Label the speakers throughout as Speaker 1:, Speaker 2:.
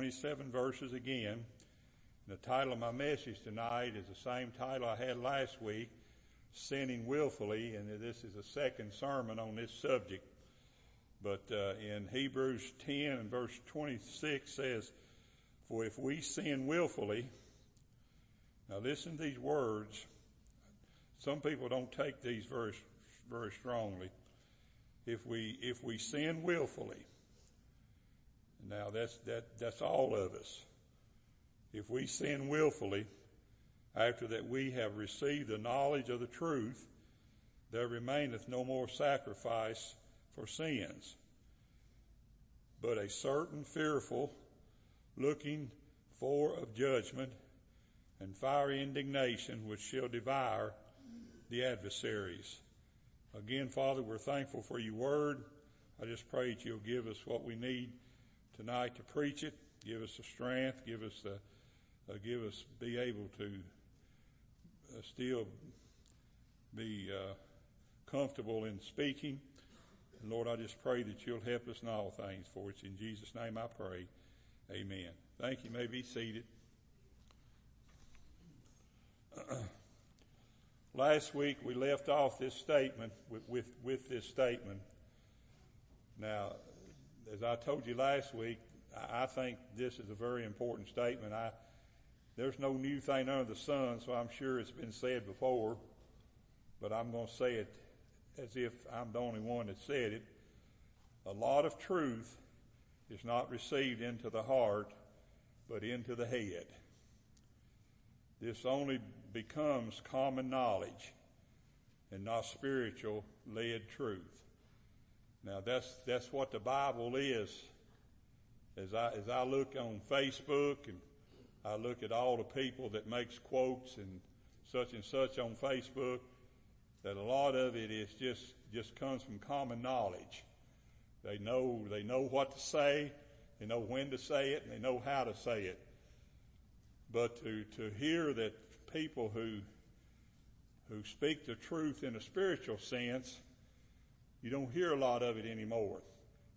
Speaker 1: 27 verses again. The title of my message tonight is the same title I had last week, Sinning Willfully, and this is the second sermon on this subject. But uh, in Hebrews 10 and verse 26 says, For if we sin willfully, now listen to these words. Some people don't take these very, very strongly. If we, if we sin willfully, now that's, that, that's all of us. If we sin willfully, after that we have received the knowledge of the truth, there remaineth no more sacrifice for sins, but a certain fearful looking for of judgment and fiery indignation which shall devour the adversaries. Again, Father, we're thankful for your word. I just pray that you'll give us what we need tonight to preach it. Give us the strength. Give us the, uh, give us be able to uh, still be uh, comfortable in speaking. And Lord, I just pray that you'll help us in all things. For it's in Jesus' name I pray. Amen. Thank you. you may be seated. Last week we left off this statement with, with, with this statement. Now, as I told you last week, I think this is a very important statement. I, there's no new thing under the sun, so I'm sure it's been said before, but I'm going to say it as if I'm the only one that said it. A lot of truth is not received into the heart, but into the head. This only becomes common knowledge and not spiritual led truth. Now that's, that's what the Bible is. As I, as I look on Facebook and I look at all the people that makes quotes and such and such on Facebook, that a lot of it is just, just comes from common knowledge. They know, they know what to say, they know when to say it, and they know how to say it. But to, to hear that people who, who speak the truth in a spiritual sense, you don't hear a lot of it anymore.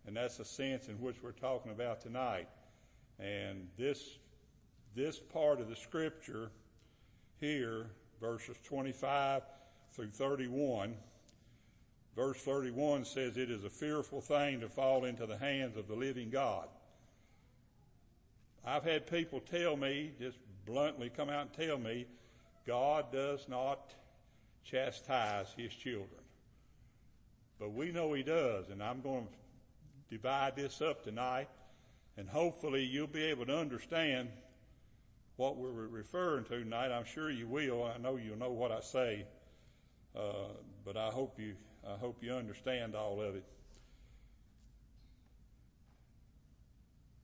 Speaker 1: And that's the sense in which we're talking about tonight. And this, this part of the scripture here, verses 25 through 31, verse 31 says it is a fearful thing to fall into the hands of the living God. I've had people tell me, just bluntly come out and tell me, God does not chastise his children. But we know he does, and I'm going to divide this up tonight, and hopefully you'll be able to understand what we're referring to tonight. I'm sure you will. I know you'll know what I say, uh, but I hope you I hope you understand all of it.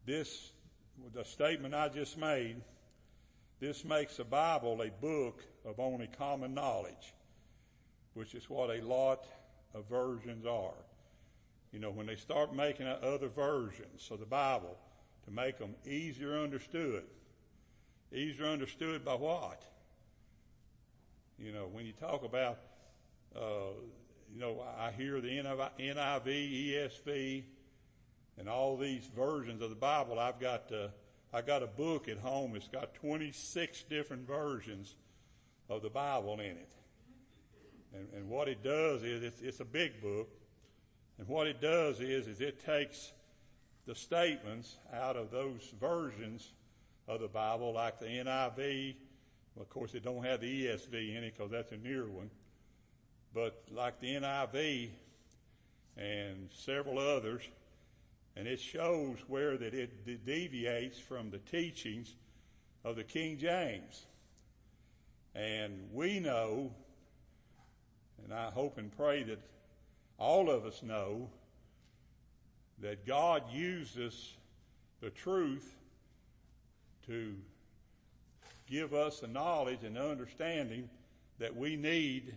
Speaker 1: This the statement I just made. This makes the Bible a book of only common knowledge, which is what a lot versions are. You know, when they start making other versions of the Bible to make them easier understood, easier understood by what? You know, when you talk about, uh, you know, I hear the NIV, ESV, and all these versions of the Bible. I've got, uh, I got a book at home. It's got 26 different versions of the Bible in it. And, and what it does is it's, it's a big book. And what it does is, is it takes the statements out of those versions of the Bible, like the NIV. Well, of course, it don't have the ESV in it because that's a newer one. But like the NIV and several others, and it shows where that it deviates from the teachings of the King James. And we know and I hope and pray that all of us know that God uses the truth to give us the knowledge and understanding that we need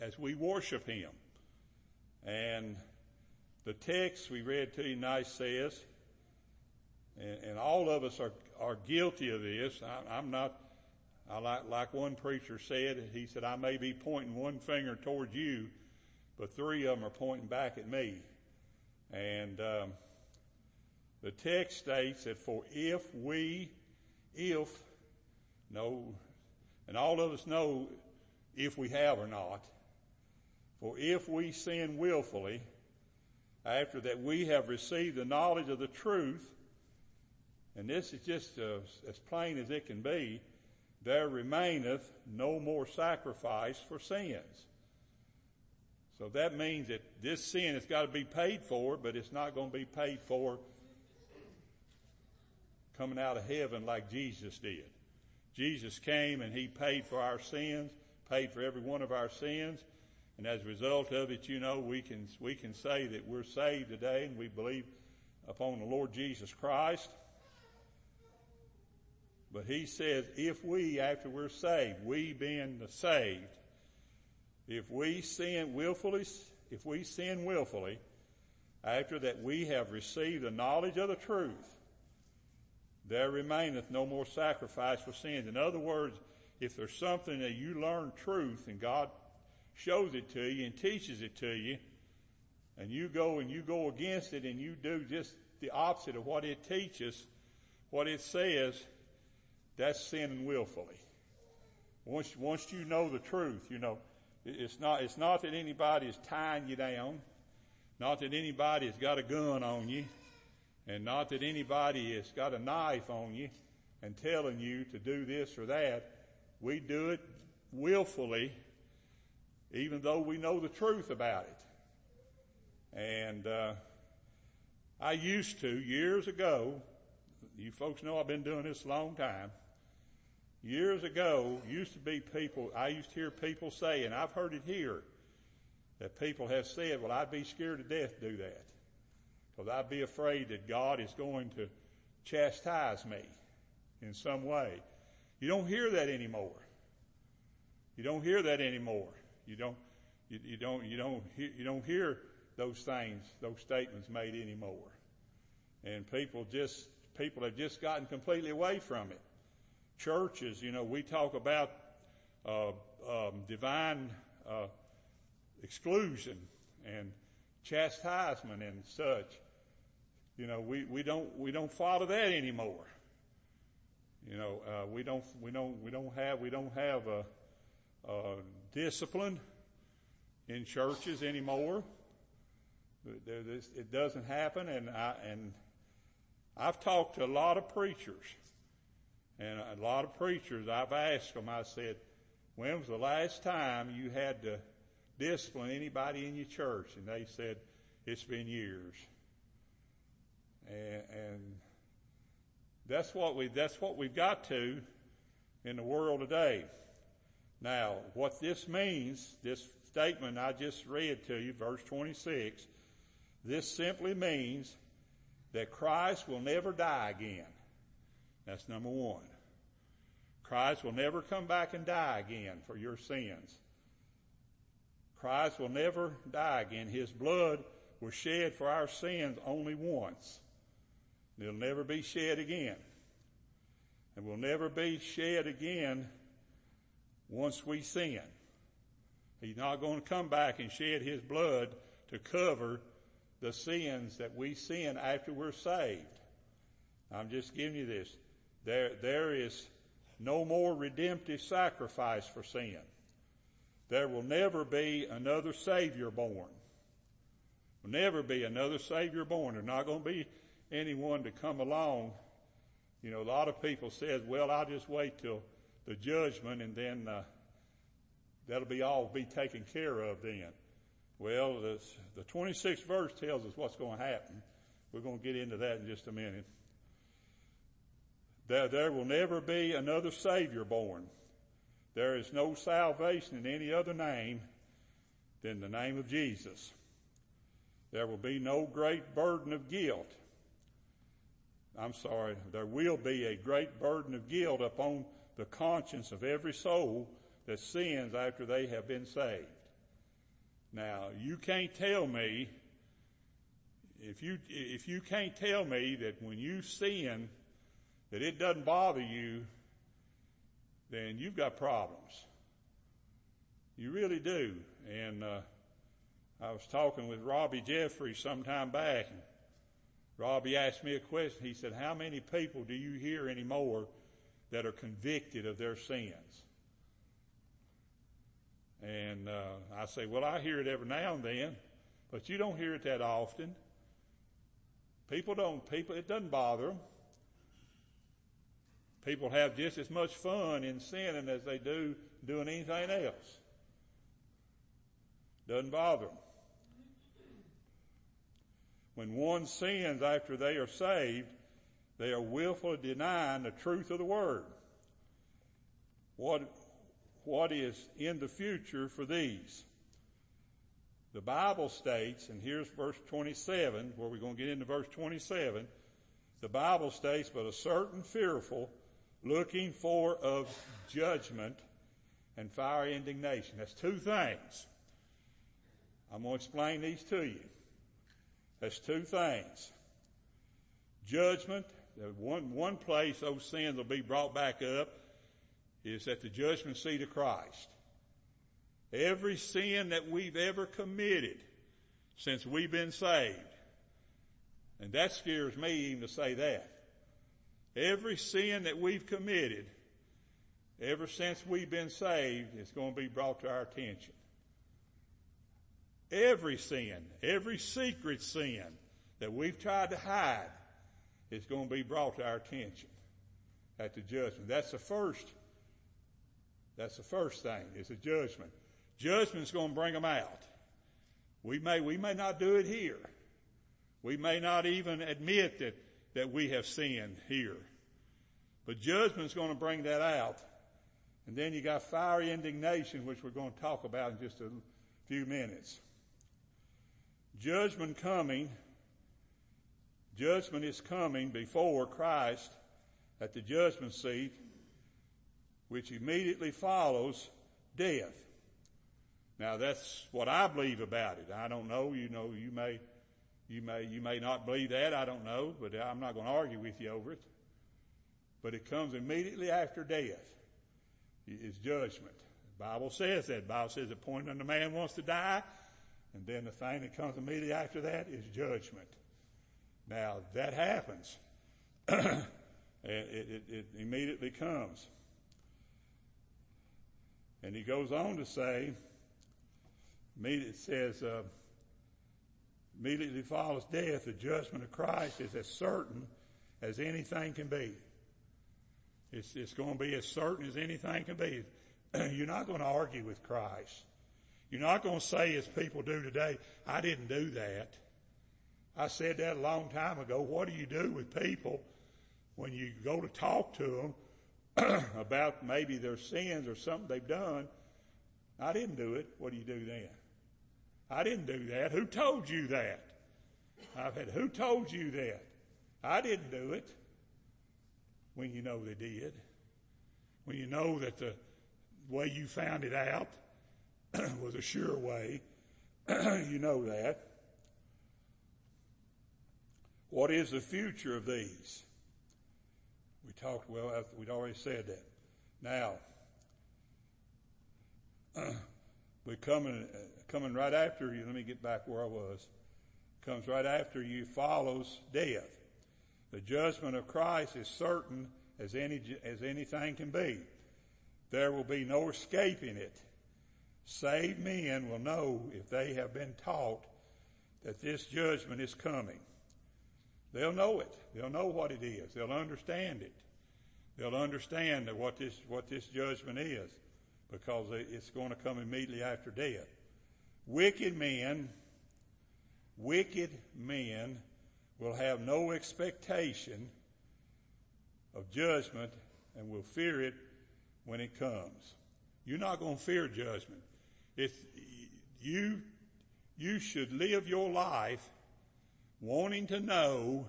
Speaker 1: as we worship Him. And the text we read to you tonight says, and, and all of us are, are guilty of this. I, I'm not I like, like one preacher said, he said, I may be pointing one finger towards you, but three of them are pointing back at me. And, um, The text states that for if we, if, no, and all of us know if we have or not, for if we sin willfully, after that we have received the knowledge of the truth, and this is just uh, as plain as it can be, there remaineth no more sacrifice for sins. So that means that this sin has got to be paid for, but it's not going to be paid for coming out of heaven like Jesus did. Jesus came and he paid for our sins, paid for every one of our sins, and as a result of it, you know, we can, we can say that we're saved today and we believe upon the Lord Jesus Christ. But he says, if we, after we're saved, we being the saved, if we sin willfully, if we sin willfully, after that we have received the knowledge of the truth, there remaineth no more sacrifice for sins. In other words, if there's something that you learn truth and God shows it to you and teaches it to you, and you go and you go against it and you do just the opposite of what it teaches, what it says, that's sinning willfully. Once, once you know the truth, you know, it's not, it's not that anybody is tying you down, not that anybody has got a gun on you, and not that anybody has got a knife on you and telling you to do this or that. We do it willfully, even though we know the truth about it. And uh, I used to years ago. You folks know I've been doing this a long time. Years ago, used to be people, I used to hear people say, and I've heard it here, that people have said, well, I'd be scared to death to do that. Because I'd be afraid that God is going to chastise me in some way. You don't hear that anymore. You don't hear that anymore. You don't, you, you don't, you don't, you don't hear those things, those statements made anymore. And people just, people have just gotten completely away from it churches, you know, we talk about uh, um, divine uh, exclusion and chastisement and such. You know, we, we don't we don't follow that anymore. You know, uh, we don't we don't we don't have we don't have a, a discipline in churches anymore. It doesn't happen, and I and I've talked to a lot of preachers and a lot of preachers, I've asked them, I said, when was the last time you had to discipline anybody in your church? And they said, it's been years. And, and that's what we, that's what we've got to in the world today. Now, what this means, this statement I just read to you, verse 26, this simply means that Christ will never die again. That's number one. Christ will never come back and die again for your sins. Christ will never die again. His blood was shed for our sins only once. It'll never be shed again. And will never be shed again once we sin. He's not going to come back and shed his blood to cover the sins that we sin after we're saved. I'm just giving you this. There, there is no more redemptive sacrifice for sin. There will never be another Savior born. Will never be another Savior born. There's not going to be anyone to come along. You know, a lot of people says, well, I'll just wait till the judgment and then uh, that'll be all be taken care of then. Well, the 26th verse tells us what's going to happen. We're going to get into that in just a minute. There, there will never be another Savior born. There is no salvation in any other name than the name of Jesus. There will be no great burden of guilt. I'm sorry, there will be a great burden of guilt upon the conscience of every soul that sins after they have been saved. Now, you can't tell me, if you, if you can't tell me that when you sin, that it doesn't bother you, then you've got problems. You really do. And uh, I was talking with Robbie Jeffrey some time back. And Robbie asked me a question. He said, how many people do you hear anymore that are convicted of their sins? And uh, I say, well, I hear it every now and then, but you don't hear it that often. People don't, people, it doesn't bother them. People have just as much fun in sinning as they do doing anything else. Doesn't bother them. When one sins after they are saved, they are willfully denying the truth of the word. What, what is in the future for these? The Bible states, and here's verse 27, where we're going to get into verse 27. The Bible states, but a certain fearful looking for of judgment and fiery indignation. That's two things. I'm going to explain these to you. That's two things. Judgment, one, one place those sins will be brought back up is at the judgment seat of Christ. Every sin that we've ever committed since we've been saved, and that scares me even to say that. Every sin that we've committed ever since we've been saved is going to be brought to our attention. Every sin, every secret sin that we've tried to hide is going to be brought to our attention at the judgment. That's the first, that's the first thing, is a judgment. Judgment's going to bring them out. We may, we may not do it here. We may not even admit that, that we have sinned here. But judgment's going to bring that out. And then you got fiery indignation, which we're going to talk about in just a few minutes. Judgment coming, judgment is coming before Christ at the judgment seat, which immediately follows death. Now that's what I believe about it. I don't know. You know, you may, you may, you may not believe that. I don't know, but I'm not going to argue with you over it. But it comes immediately after death. It's judgment. The Bible says that. The Bible says the point when the man wants to die, and then the thing that comes immediately after that is judgment. Now, that happens. it, it, it, immediately comes. And he goes on to say, it says, uh, immediately follows death, the judgment of Christ is as certain as anything can be. It's, it's going to be as certain as anything can be. You're not going to argue with Christ. You're not going to say, as people do today, I didn't do that. I said that a long time ago. What do you do with people when you go to talk to them about maybe their sins or something they've done? I didn't do it. What do you do then? I didn't do that. Who told you that? I've had, who told you that? I didn't do it. When you know they did. When you know that the way you found it out was a sure way. you know that. What is the future of these? We talked, well, we'd already said that. Now, we're coming, right after you. Let me get back where I was. Comes right after you follows death. The judgment of Christ is certain as any, as anything can be. There will be no escaping it. Saved men will know if they have been taught that this judgment is coming. They'll know it. They'll know what it is. They'll understand it. They'll understand what this, what this judgment is because it's going to come immediately after death. Wicked men, wicked men will have no expectation of judgment and will fear it when it comes. You're not going to fear judgment. If you, you should live your life wanting to know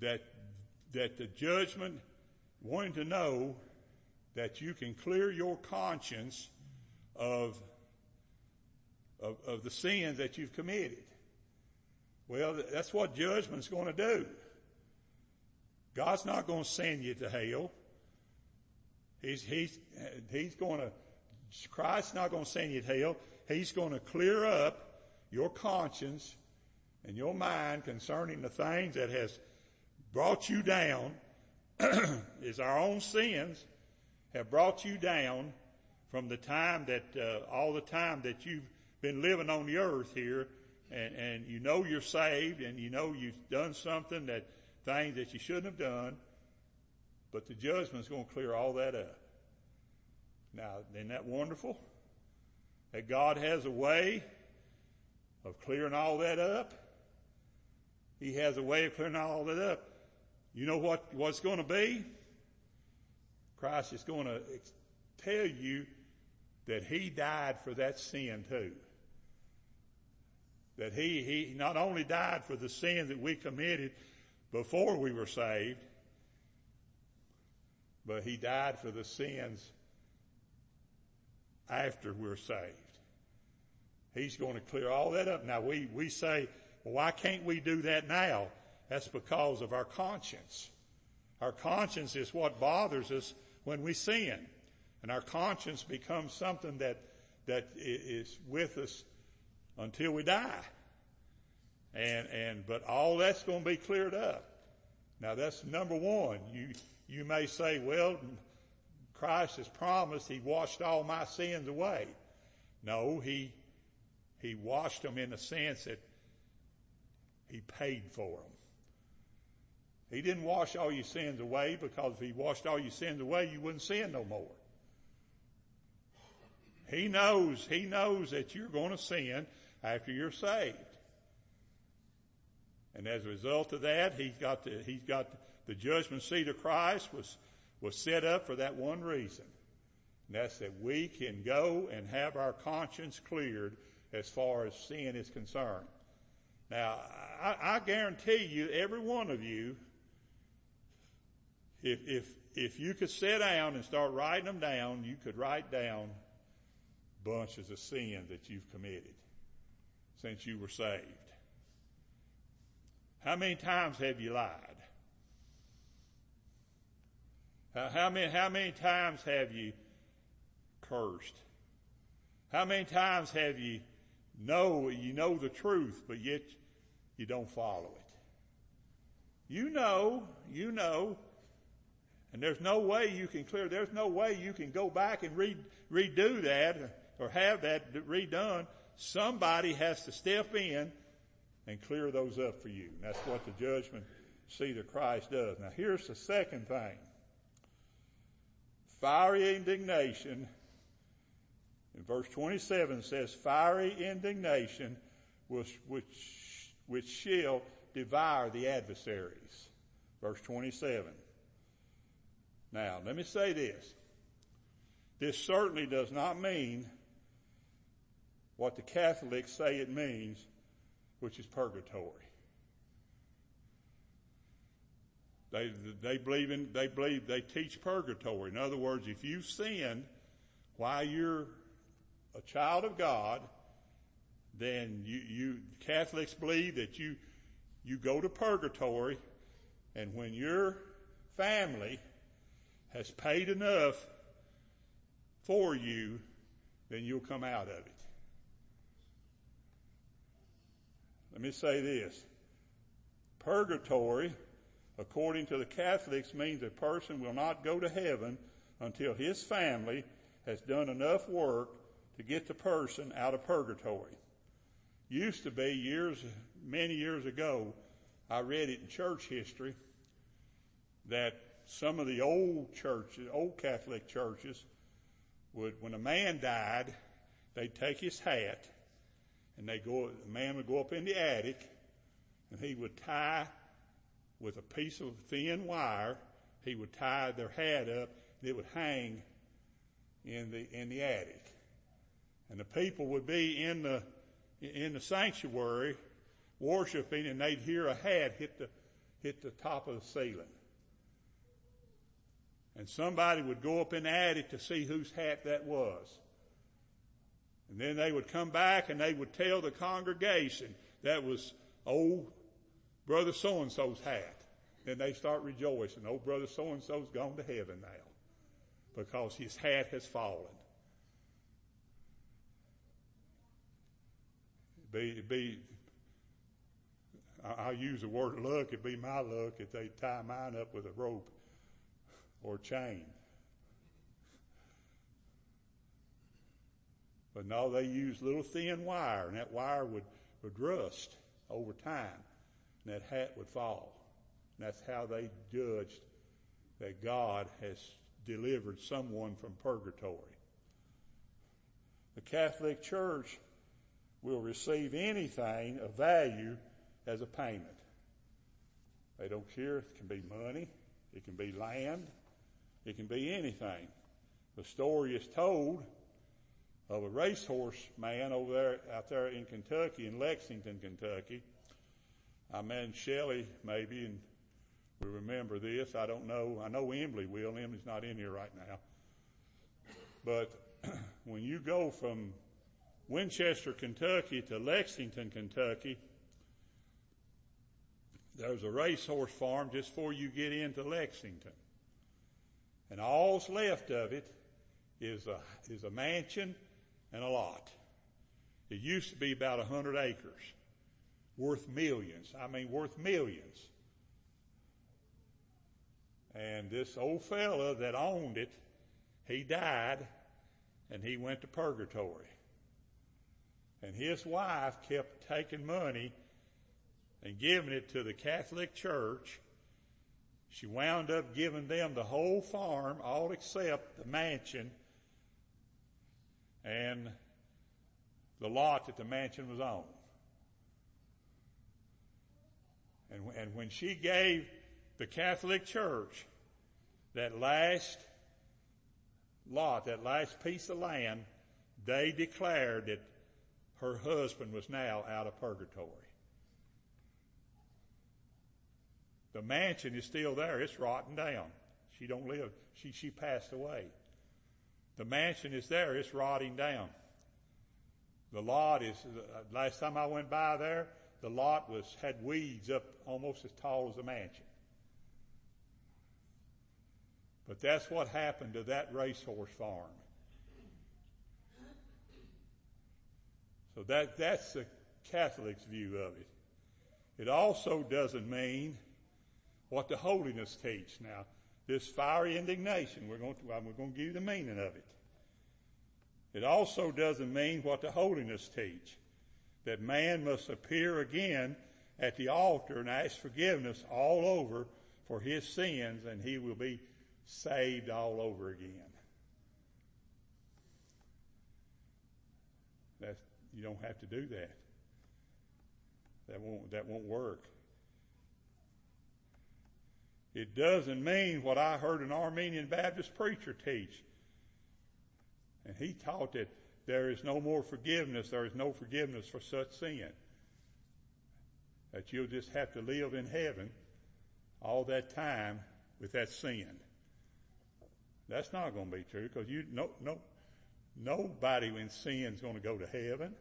Speaker 1: that, that the judgment, wanting to know that you can clear your conscience of, of, of the sins that you've committed. Well, that's what judgment's going to do. God's not going to send you to hell. He's, he's, he's going to Christ's not going to send you to hell. He's going to clear up your conscience and your mind concerning the things that has brought you down is our own sins have brought you down from the time that uh, all the time that you've been living on the earth here and, and you know you're saved and you know you've done something that things that you shouldn't have done but the judgment's going to clear all that up. Now isn't that wonderful? That god has a way of clearing all that up? He has a way of clearing all that up. You know what what's going to be? Christ is going to tell you that he died for that sin too. That he, he not only died for the sin that we committed before we were saved, but he died for the sins after we're saved. He's going to clear all that up. Now we, we say, well, why can't we do that now? That's because of our conscience. Our conscience is what bothers us when we sin. And our conscience becomes something that, that is with us until we die. And, and, but all that's going to be cleared up. Now that's number one. You, you may say, well, Christ has promised he washed all my sins away. No, he, he washed them in the sense that he paid for them. He didn't wash all your sins away because if he washed all your sins away, you wouldn't sin no more. He knows, He knows that you're going to sin after you're saved. And as a result of that, He's got the, He's got the judgment seat of Christ was, was set up for that one reason. And that's that we can go and have our conscience cleared as far as sin is concerned. Now, I, I guarantee you, every one of you, if, if, if you could sit down and start writing them down, you could write down bunches of sin that you've committed since you were saved. How many times have you lied? How many, how many times have you cursed? How many times have you know, you know the truth, but yet you don't follow it? You know, you know, and there's no way you can clear, there's no way you can go back and re, redo that or have that redone, somebody has to step in and clear those up for you. And that's what the judgment seat of Christ does. Now here's the second thing. Fiery indignation. In verse 27 says, fiery indignation which, which, which shall devour the adversaries. Verse 27. Now, let me say this. This certainly does not mean what the Catholics say it means, which is purgatory. They, they believe in, they believe, they teach purgatory. In other words, if you sin while you're a child of God, then you, you, Catholics believe that you, you go to purgatory and when your family has paid enough for you, then you'll come out of it. Let me say this. Purgatory, according to the Catholics, means a person will not go to heaven until his family has done enough work to get the person out of purgatory. Used to be years, many years ago, I read it in church history that some of the old churches, old Catholic churches, would, when a man died, they'd take his hat and they go, the man would go up in the attic and he would tie with a piece of thin wire, he would tie their hat up and it would hang in the, in the attic. And the people would be in the, in the sanctuary worshiping and they'd hear a hat hit the, hit the top of the ceiling. And somebody would go up in the attic to see whose hat that was. And then they would come back and they would tell the congregation that was old brother so and so's hat. Then they start rejoicing. Old brother so and so's gone to heaven now because his hat has fallen. Be, be, I'll use the word luck. It'd be my luck if they tie mine up with a rope or chain. But no, they used little thin wire, and that wire would, would rust over time, and that hat would fall. And that's how they judged that God has delivered someone from purgatory. The Catholic Church will receive anything of value as a payment. They don't care. It can be money. It can be land. It can be anything. The story is told of a racehorse man over there, out there in Kentucky, in Lexington, Kentucky. I met Shelley maybe, and we remember this. I don't know. I know Emily will. Emily's not in here right now. But when you go from Winchester, Kentucky to Lexington, Kentucky, there's a racehorse farm just before you get into Lexington. And all's left of it is a, is a mansion and a lot. It used to be about a hundred acres, worth millions. I mean, worth millions. And this old fella that owned it, he died and he went to purgatory. And his wife kept taking money and giving it to the Catholic Church. She wound up giving them the whole farm, all except the mansion and the lot that the mansion was on. And, and when she gave the Catholic Church that last lot, that last piece of land, they declared that her husband was now out of purgatory. The mansion is still there. It's rotten down. She don't live. She, she passed away. The mansion is there. It's rotting down. The lot is, last time I went by there, the lot was, had weeds up almost as tall as the mansion. But that's what happened to that racehorse farm. So that, that's the Catholic's view of it. It also doesn't mean what the holiness teach. Now, this fiery indignation, we're going to, we're going to give you the meaning of it. It also doesn't mean what the holiness teach, that man must appear again at the altar and ask forgiveness all over for his sins and he will be saved all over again. That's, you don't have to do that. That won't, that won't work. It doesn't mean what I heard an Arminian Baptist preacher teach. And he taught that there is no more forgiveness, there is no forgiveness for such sin. That you'll just have to live in heaven all that time with that sin. That's not going to be true because you no no nobody sin is going to go to heaven.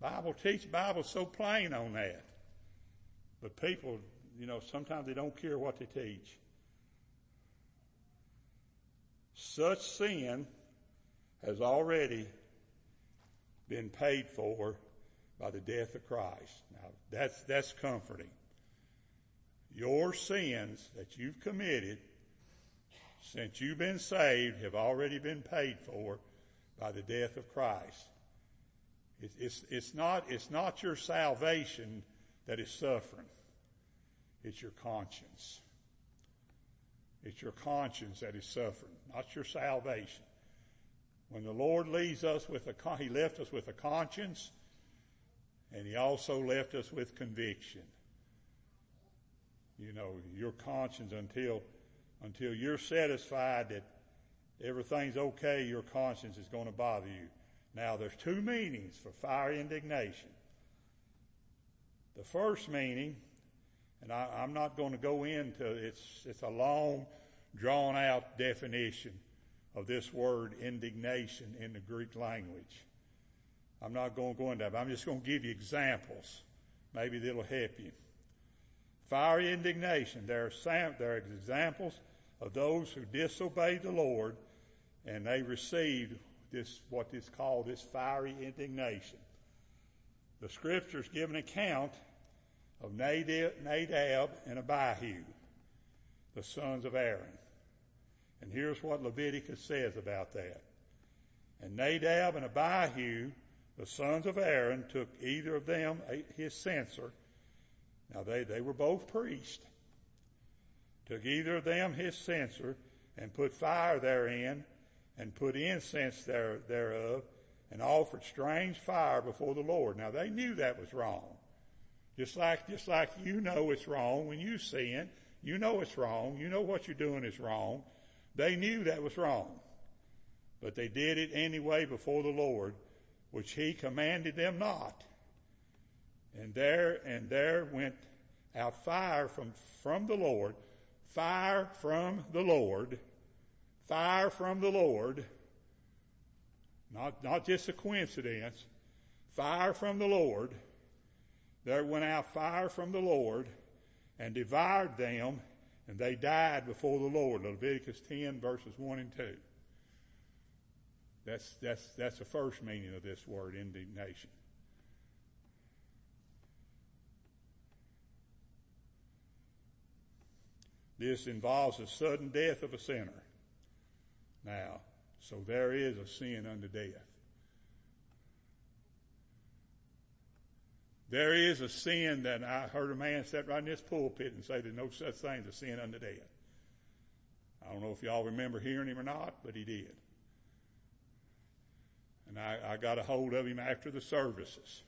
Speaker 1: Bible teach Bible so plain on that. But people, you know, sometimes they don't care what they teach. Such sin has already been paid for by the death of Christ. Now that's that's comforting. Your sins that you've committed since you've been saved have already been paid for by the death of Christ. It's, it's, it's, not, it's not your salvation that is suffering. It's your conscience. It's your conscience that is suffering, not your salvation. When the Lord leaves us with a, He left us with a conscience, and He also left us with conviction. You know, your conscience until until you're satisfied that everything's okay, your conscience is going to bother you. Now, there's two meanings for fiery indignation. The first meaning, and I, am not going to go into it's it's a long, drawn out definition of this word indignation in the Greek language. I'm not going to go into that, I'm just going to give you examples. Maybe that'll help you. Fiery indignation. There are, sam- there are examples of those who disobeyed the Lord and they received this, what is called this fiery indignation. The scriptures give an account of Nadab and Abihu, the sons of Aaron. And here's what Leviticus says about that. And Nadab and Abihu, the sons of Aaron, took either of them his censer. Now they, they were both priests. Took either of them his censer and put fire therein and put incense there, thereof and offered strange fire before the Lord. Now they knew that was wrong. Just like, just like you know it's wrong when you sin. You know it's wrong. You know what you're doing is wrong. They knew that was wrong. But they did it anyway before the Lord, which he commanded them not. And there, and there went out fire from, from the Lord, fire from the Lord, fire from the Lord, not, not just a coincidence, fire from the Lord. There went out fire from the Lord and devoured them and they died before the Lord. Leviticus 10 verses 1 and 2. That's, that's, that's the first meaning of this word, indignation. This involves the sudden death of a sinner. Now, so there is a sin unto death. There is a sin that I heard a man sit right in this pulpit and say there's no such thing as a sin unto death. I don't know if y'all remember hearing him or not, but he did. And I, I got a hold of him after the services.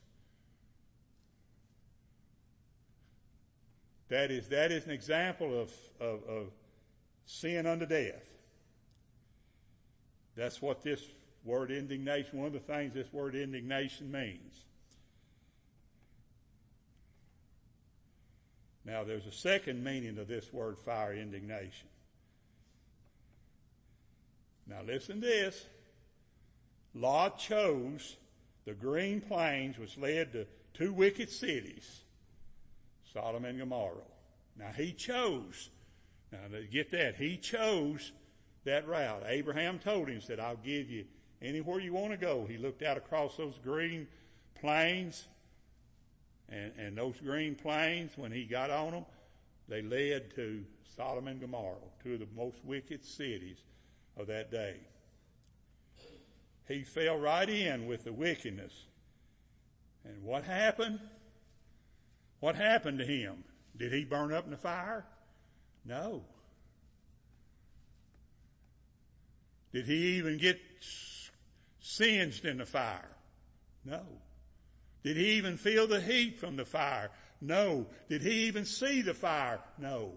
Speaker 1: That is, that is an example of, of, of sin unto death. That's what this word indignation, one of the things this word indignation means. Now there's a second meaning of this word fire indignation. Now listen to this. Lot chose the green plains which led to two wicked cities, Sodom and Gomorrah. Now he chose, now get that, he chose that route. Abraham told him, said, I'll give you anywhere you want to go. He looked out across those green plains, and, and those green plains, when he got on them, they led to Sodom and Gomorrah, two of the most wicked cities of that day. He fell right in with the wickedness. And what happened? What happened to him? Did he burn up in the fire? No. Did he even get singed in the fire? No. Did he even feel the heat from the fire? No. Did he even see the fire? No.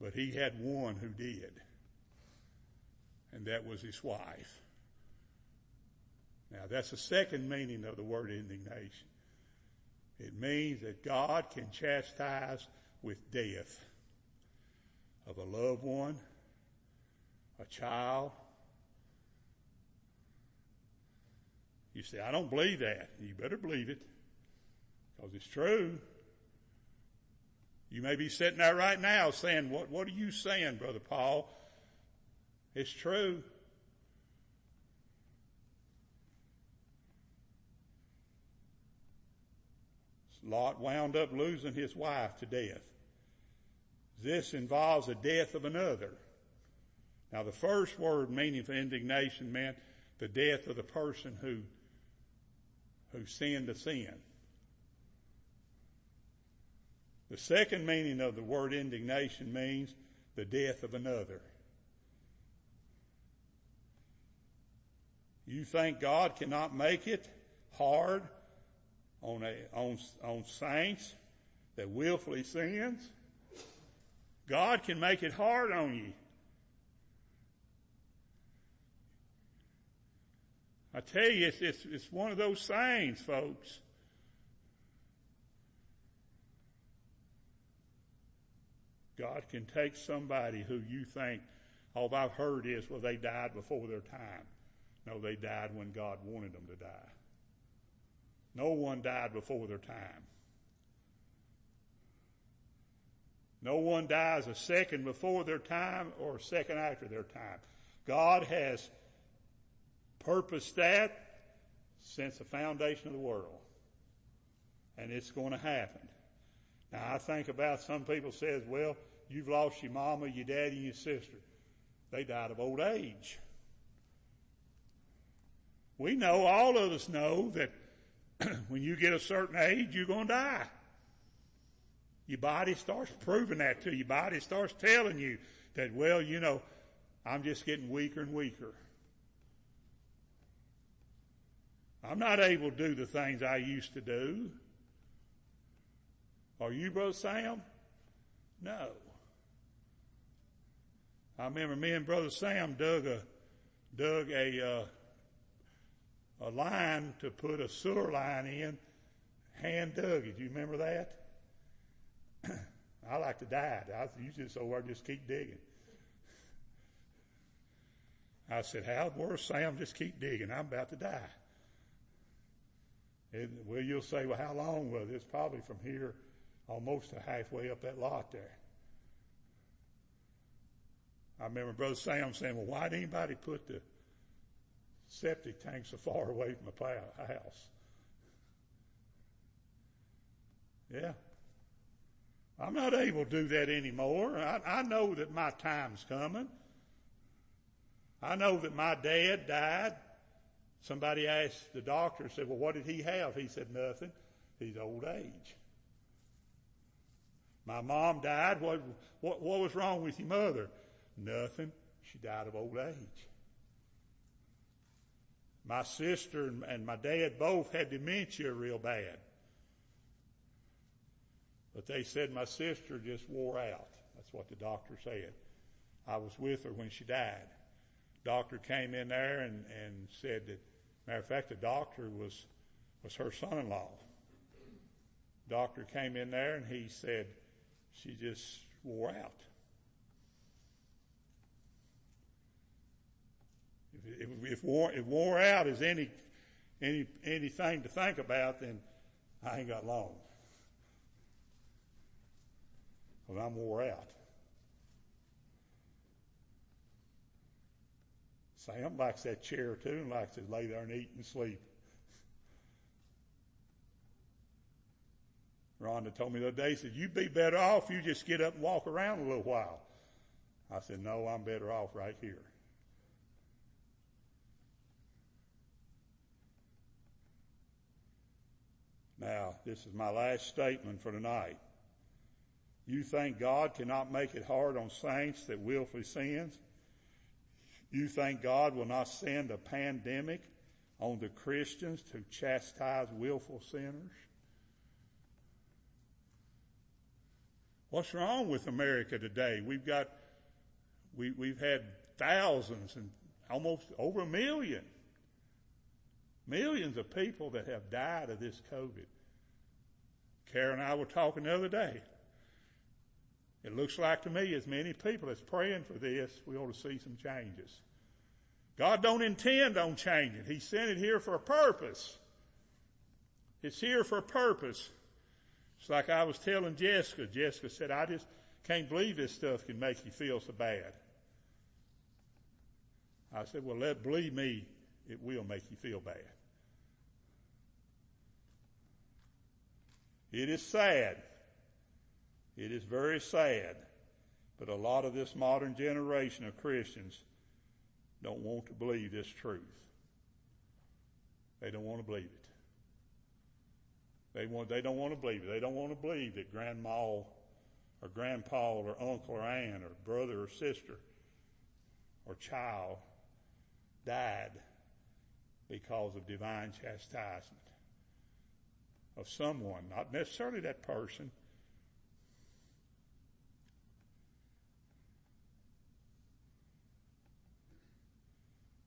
Speaker 1: But he had one who did, and that was his wife. Now that's the second meaning of the word indignation. It means that God can chastise with death of a loved one, a child. You say, I don't believe that. You better believe it because it's true. You may be sitting there right now saying, what, what are you saying, Brother Paul? It's true. Lot wound up losing his wife to death. This involves the death of another. Now the first word meaning for indignation meant the death of the person who, who sinned a sin. The second meaning of the word indignation means the death of another. You think God cannot make it hard on a, on, on saints that willfully sins? God can make it hard on you. I tell you, it's, it's, it's one of those things, folks. God can take somebody who you think, all I've heard is, well, they died before their time. No, they died when God wanted them to die. No one died before their time. No one dies a second before their time or a second after their time. God has purposed that since the foundation of the world. And it's going to happen. Now I think about some people says, well, you've lost your mama, your daddy, and your sister. They died of old age. We know, all of us know that when you get a certain age, you're going to die. Your body starts proving that to you. Your body starts telling you that, well, you know, I'm just getting weaker and weaker. I'm not able to do the things I used to do. Are you, Brother Sam? No. I remember me and Brother Sam dug a dug a uh, a line to put a sewer line in, hand dug it. You remember that? I like to die. I used to so I just keep digging. I said, How worse, Sam? Just keep digging. I'm about to die. And, well, you'll say, well, how long? Well, it's probably from here almost to halfway up that lot there. I remember Brother Sam saying, well, why did anybody put the septic tank so far away from the house? Yeah. I'm not able to do that anymore. I, I know that my time's coming. I know that my dad died. Somebody asked the doctor, said, well, what did he have? He said, nothing. He's old age. My mom died. What, what, what was wrong with your mother? Nothing. She died of old age. My sister and, my dad both had dementia real bad. But they said my sister just wore out. That's what the doctor said. I was with her when she died. Doctor came in there and, and said that, matter of fact, the doctor was, was her son-in-law. Doctor came in there and he said she just wore out. If, if, if, wore, if wore out is any, any, anything to think about, then I ain't got long. Because I'm wore out. Sam likes that chair too and likes to lay there and eat and sleep. Rhonda told me the other day, said, you'd be better off if you just get up and walk around a little while. I said, no, I'm better off right here. Now, this is my last statement for tonight. You think God cannot make it hard on saints that willfully sins? You think God will not send a pandemic on the Christians to chastise willful sinners? What's wrong with America today? We've got, we, we've had thousands and almost over a million, millions of people that have died of this COVID. Karen and I were talking the other day. It looks like to me as many people that's praying for this, we ought to see some changes. God don't intend on changing. He sent it here for a purpose. It's here for a purpose. It's like I was telling Jessica. Jessica said, I just can't believe this stuff can make you feel so bad. I said, well, let, believe me, it will make you feel bad. It is sad it is very sad, but a lot of this modern generation of Christians don't want to believe this truth. They don't want to believe it. They want, they don't want to believe it. They don't want to believe that grandma or grandpa or uncle or aunt or brother or sister or child died because of divine chastisement of someone, not necessarily that person,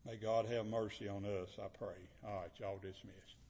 Speaker 1: May God have mercy on us, I pray. All right, y'all dismissed.